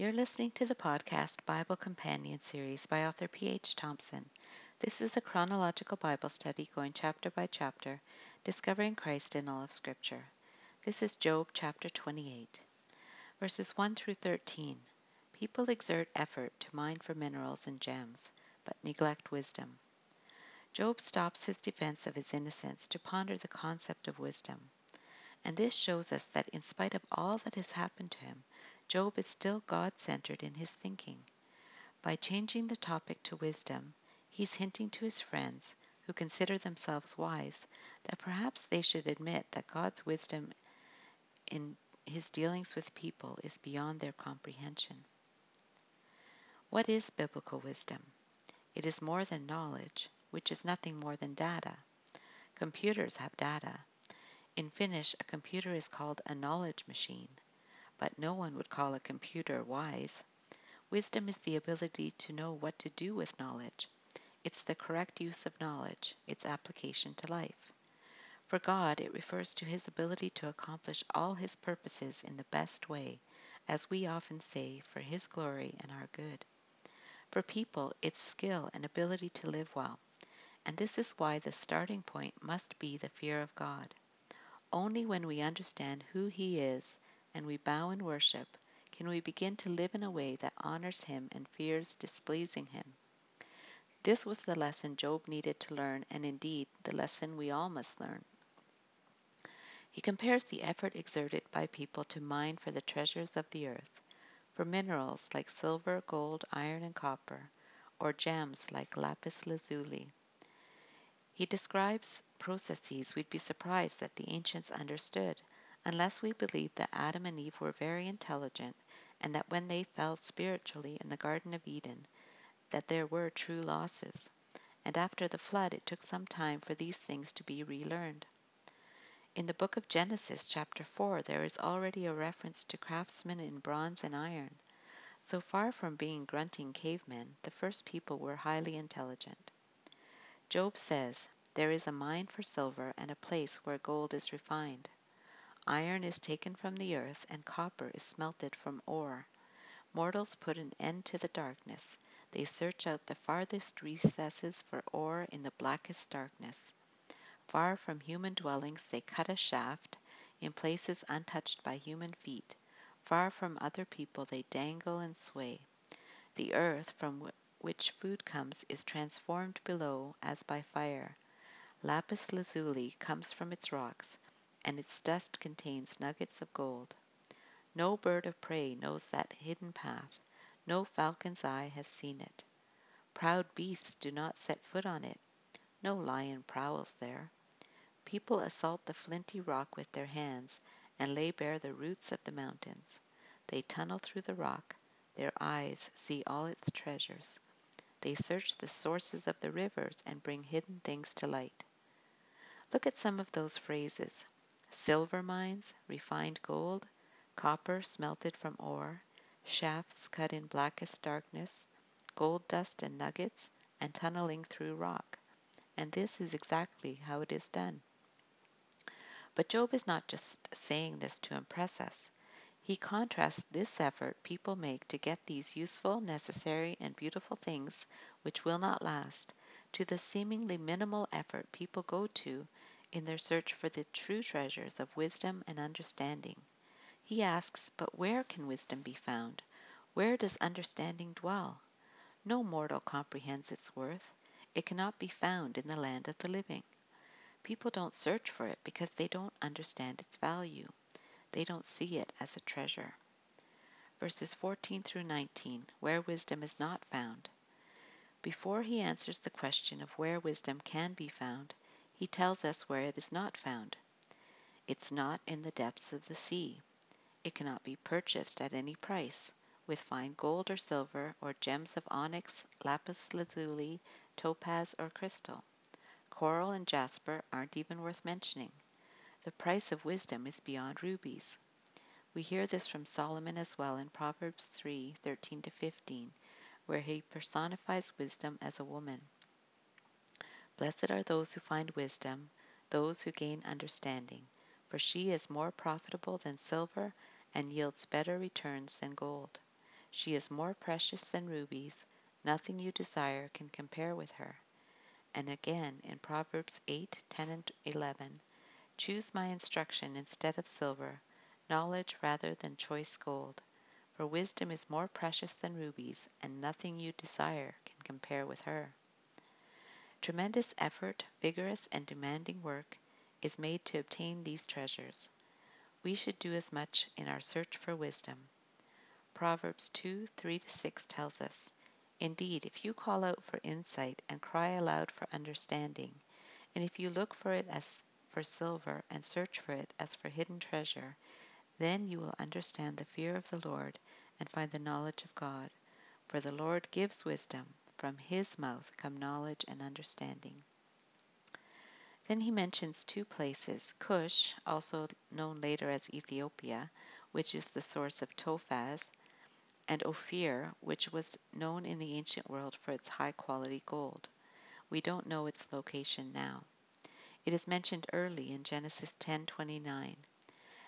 You're listening to the podcast Bible Companion series by author P.H. Thompson. This is a chronological Bible study going chapter by chapter, discovering Christ in all of Scripture. This is Job chapter 28. Verses 1 through 13. People exert effort to mine for minerals and gems, but neglect wisdom. Job stops his defense of his innocence to ponder the concept of wisdom. And this shows us that in spite of all that has happened to him, Job is still God centered in his thinking. By changing the topic to wisdom, he's hinting to his friends, who consider themselves wise, that perhaps they should admit that God's wisdom in his dealings with people is beyond their comprehension. What is biblical wisdom? It is more than knowledge, which is nothing more than data. Computers have data. In Finnish, a computer is called a knowledge machine but no one would call a computer wise. Wisdom is the ability to know what to do with knowledge. It's the correct use of knowledge, its application to life. For God, it refers to his ability to accomplish all his purposes in the best way, as we often say, for his glory and our good. For people, it's skill and ability to live well. And this is why the starting point must be the fear of God. Only when we understand who he is and we bow in worship, can we begin to live in a way that honors Him and fears displeasing Him. This was the lesson Job needed to learn, and indeed the lesson we all must learn. He compares the effort exerted by people to mine for the treasures of the earth, for minerals like silver, gold, iron, and copper, or gems like lapis lazuli. He describes processes we'd be surprised that the ancients understood, unless we believe that Adam and Eve were very intelligent and that when they fell spiritually in the Garden of Eden, that there were true losses. And after the flood, it took some time for these things to be relearned. In the book of Genesis, chapter 4, there is already a reference to craftsmen in bronze and iron. So far from being grunting cavemen, the first people were highly intelligent. Job says, There is a mine for silver and a place where gold is refined. Iron is taken from the earth, and copper is smelted from ore. Mortals put an end to the darkness. They search out the farthest recesses for ore in the blackest darkness. Far from human dwellings they cut a shaft, in places untouched by human feet. Far from other people they dangle and sway. The earth from which food comes is transformed below as by fire. Lapis lazuli comes from its rocks and its dust contains nuggets of gold. No bird of prey knows that hidden path, no falcon's eye has seen it. Proud beasts do not set foot on it, no lion prowls there. People assault the flinty rock with their hands and lay bare the roots of the mountains. They tunnel through the rock, their eyes see all its treasures. They search the sources of the rivers and bring hidden things to light. Look at some of those phrases silver mines, refined gold, copper smelted from ore, shafts cut in blackest darkness, gold dust and nuggets, and tunneling through rock. And this is exactly how it is done. But Job is not just saying this to impress us. He contrasts this effort people make to get these useful, necessary, and beautiful things which will not last, to the seemingly minimal effort people go to in their search for the true treasures of wisdom and understanding. He asks, But where can wisdom be found? Where does understanding dwell? No mortal comprehends its worth. It cannot be found in the land of the living. People don't search for it because they don't understand its value. They don't see it as a treasure. Verses 14 through 19, where wisdom is not found. Before he answers the question of where wisdom can be found, he tells us where it is not found. It's not in the depths of the sea. It cannot be purchased at any price with fine gold or silver or gems of onyx, lapis lazuli, topaz, or crystal. Coral and jasper aren't even worth mentioning. The price of wisdom is beyond rubies. We hear this from Solomon as well in Proverbs 3 13 15, where he personifies wisdom as a woman. Blessed are those who find wisdom, those who gain understanding, for she is more profitable than silver and yields better returns than gold. She is more precious than rubies. Nothing you desire can compare with her. And again in Proverbs 8, 10, and 11 Choose my instruction instead of silver, knowledge rather than choice gold. For wisdom is more precious than rubies, and nothing you desire can compare with her. Tremendous effort, vigorous and demanding work, is made to obtain these treasures. We should do as much in our search for wisdom. Proverbs 2 3 6 tells us, Indeed, if you call out for insight and cry aloud for understanding, and if you look for it as for silver and search for it as for hidden treasure, then you will understand the fear of the Lord and find the knowledge of God. For the Lord gives wisdom, from his mouth come knowledge and understanding. Then he mentions two places Cush, also known later as Ethiopia, which is the source of topaz, and Ophir, which was known in the ancient world for its high quality gold. We don't know its location now. It is mentioned early in Genesis 10:29,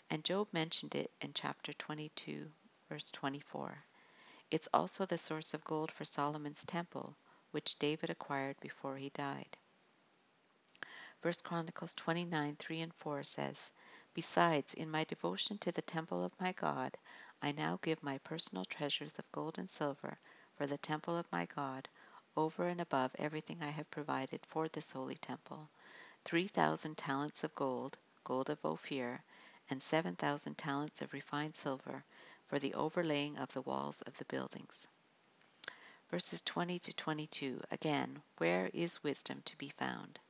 and Job mentioned it in chapter 22, verse 24. It's also the source of gold for Solomon's temple, which David acquired before he died. 1 Chronicles 29 3 and 4 says, Besides, in my devotion to the temple of my God, I now give my personal treasures of gold and silver for the temple of my God, over and above everything I have provided for this holy temple 3,000 talents of gold, gold of Ophir, and 7,000 talents of refined silver for the overlaying of the walls of the buildings. Verses 20 to 22 again, where is wisdom to be found?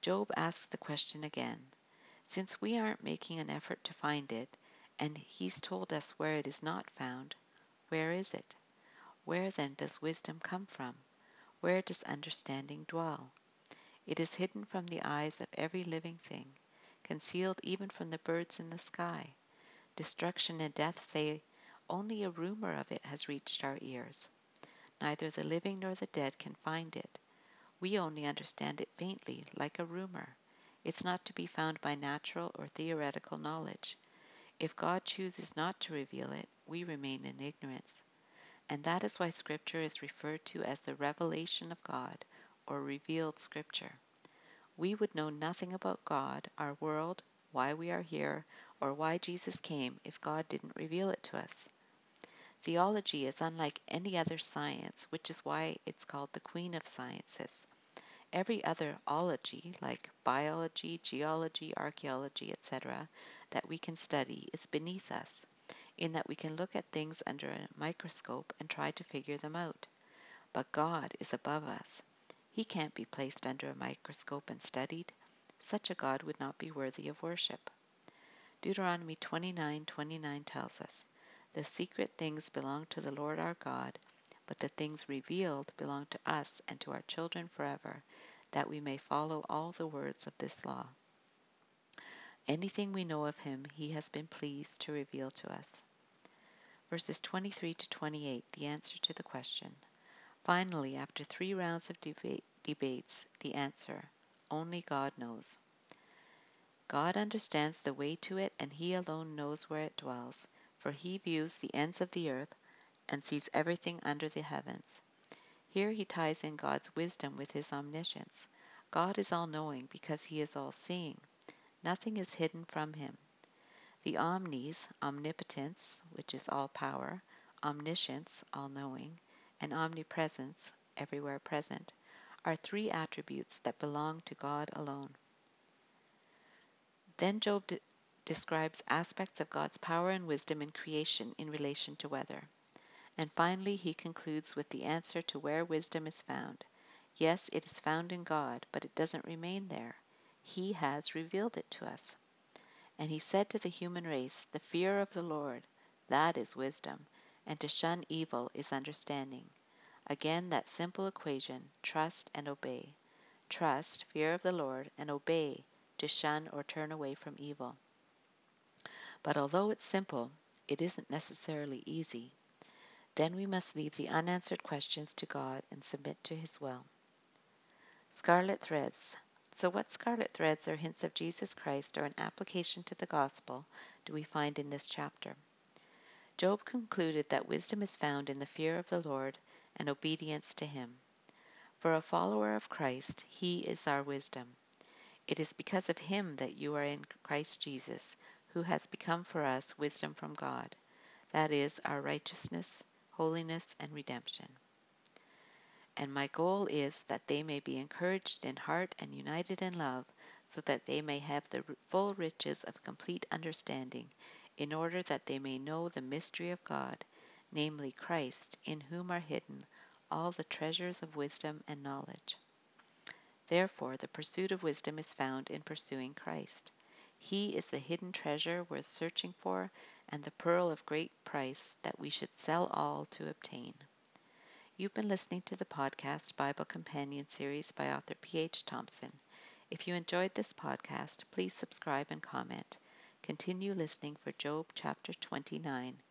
Job asks the question again. Since we aren't making an effort to find it, and he's told us where it is not found, where is it? Where then does wisdom come from? Where does understanding dwell? It is hidden from the eyes of every living thing, concealed even from the birds in the sky. Destruction and death say, Only a rumor of it has reached our ears. Neither the living nor the dead can find it. We only understand it faintly, like a rumor. It's not to be found by natural or theoretical knowledge. If God chooses not to reveal it, we remain in ignorance. And that is why Scripture is referred to as the revelation of God, or revealed Scripture. We would know nothing about God, our world, why we are here, or why Jesus came if God didn't reveal it to us. Theology is unlike any other science, which is why it's called the Queen of Sciences. Every other ology, like biology, geology, archaeology, etc., that we can study is beneath us, in that we can look at things under a microscope and try to figure them out. But God is above us. He can't be placed under a microscope and studied. Such a God would not be worthy of worship. Deuteronomy 29:29 tells us, "The secret things belong to the Lord our God, but the things revealed belong to us and to our children forever, that we may follow all the words of this law." Anything we know of him, he has been pleased to reveal to us. Verses 23 to 28, the answer to the question. Finally, after three rounds of debate, debates, the answer only God knows. God understands the way to it, and He alone knows where it dwells, for He views the ends of the earth and sees everything under the heavens. Here he ties in God's wisdom with His omniscience. God is all knowing because He is all seeing. Nothing is hidden from Him. The omnis, omnipotence, which is all power, omniscience, all knowing, and omnipresence, everywhere present, are three attributes that belong to God alone. Then Job de- describes aspects of God's power and wisdom in creation in relation to weather. And finally, he concludes with the answer to where wisdom is found. Yes, it is found in God, but it doesn't remain there. He has revealed it to us. And he said to the human race, The fear of the Lord, that is wisdom, and to shun evil is understanding. Again, that simple equation trust and obey. Trust, fear of the Lord, and obey, to shun or turn away from evil. But although it's simple, it isn't necessarily easy. Then we must leave the unanswered questions to God and submit to His will. Scarlet threads. So, what scarlet threads or hints of Jesus Christ or an application to the gospel do we find in this chapter? Job concluded that wisdom is found in the fear of the Lord and obedience to Him. For a follower of Christ, He is our wisdom. It is because of Him that you are in Christ Jesus, who has become for us wisdom from God, that is, our righteousness, holiness, and redemption. And my goal is that they may be encouraged in heart and united in love, so that they may have the full riches of complete understanding in order that they may know the mystery of God, namely Christ, in whom are hidden all the treasures of wisdom and knowledge. Therefore, the pursuit of wisdom is found in pursuing Christ. He is the hidden treasure worth searching for and the pearl of great price that we should sell all to obtain. You've been listening to the podcast Bible Companion series by author P.H. Thompson. If you enjoyed this podcast, please subscribe and comment. Continue listening for Job chapter 29.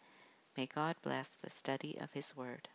May God bless the study of His Word.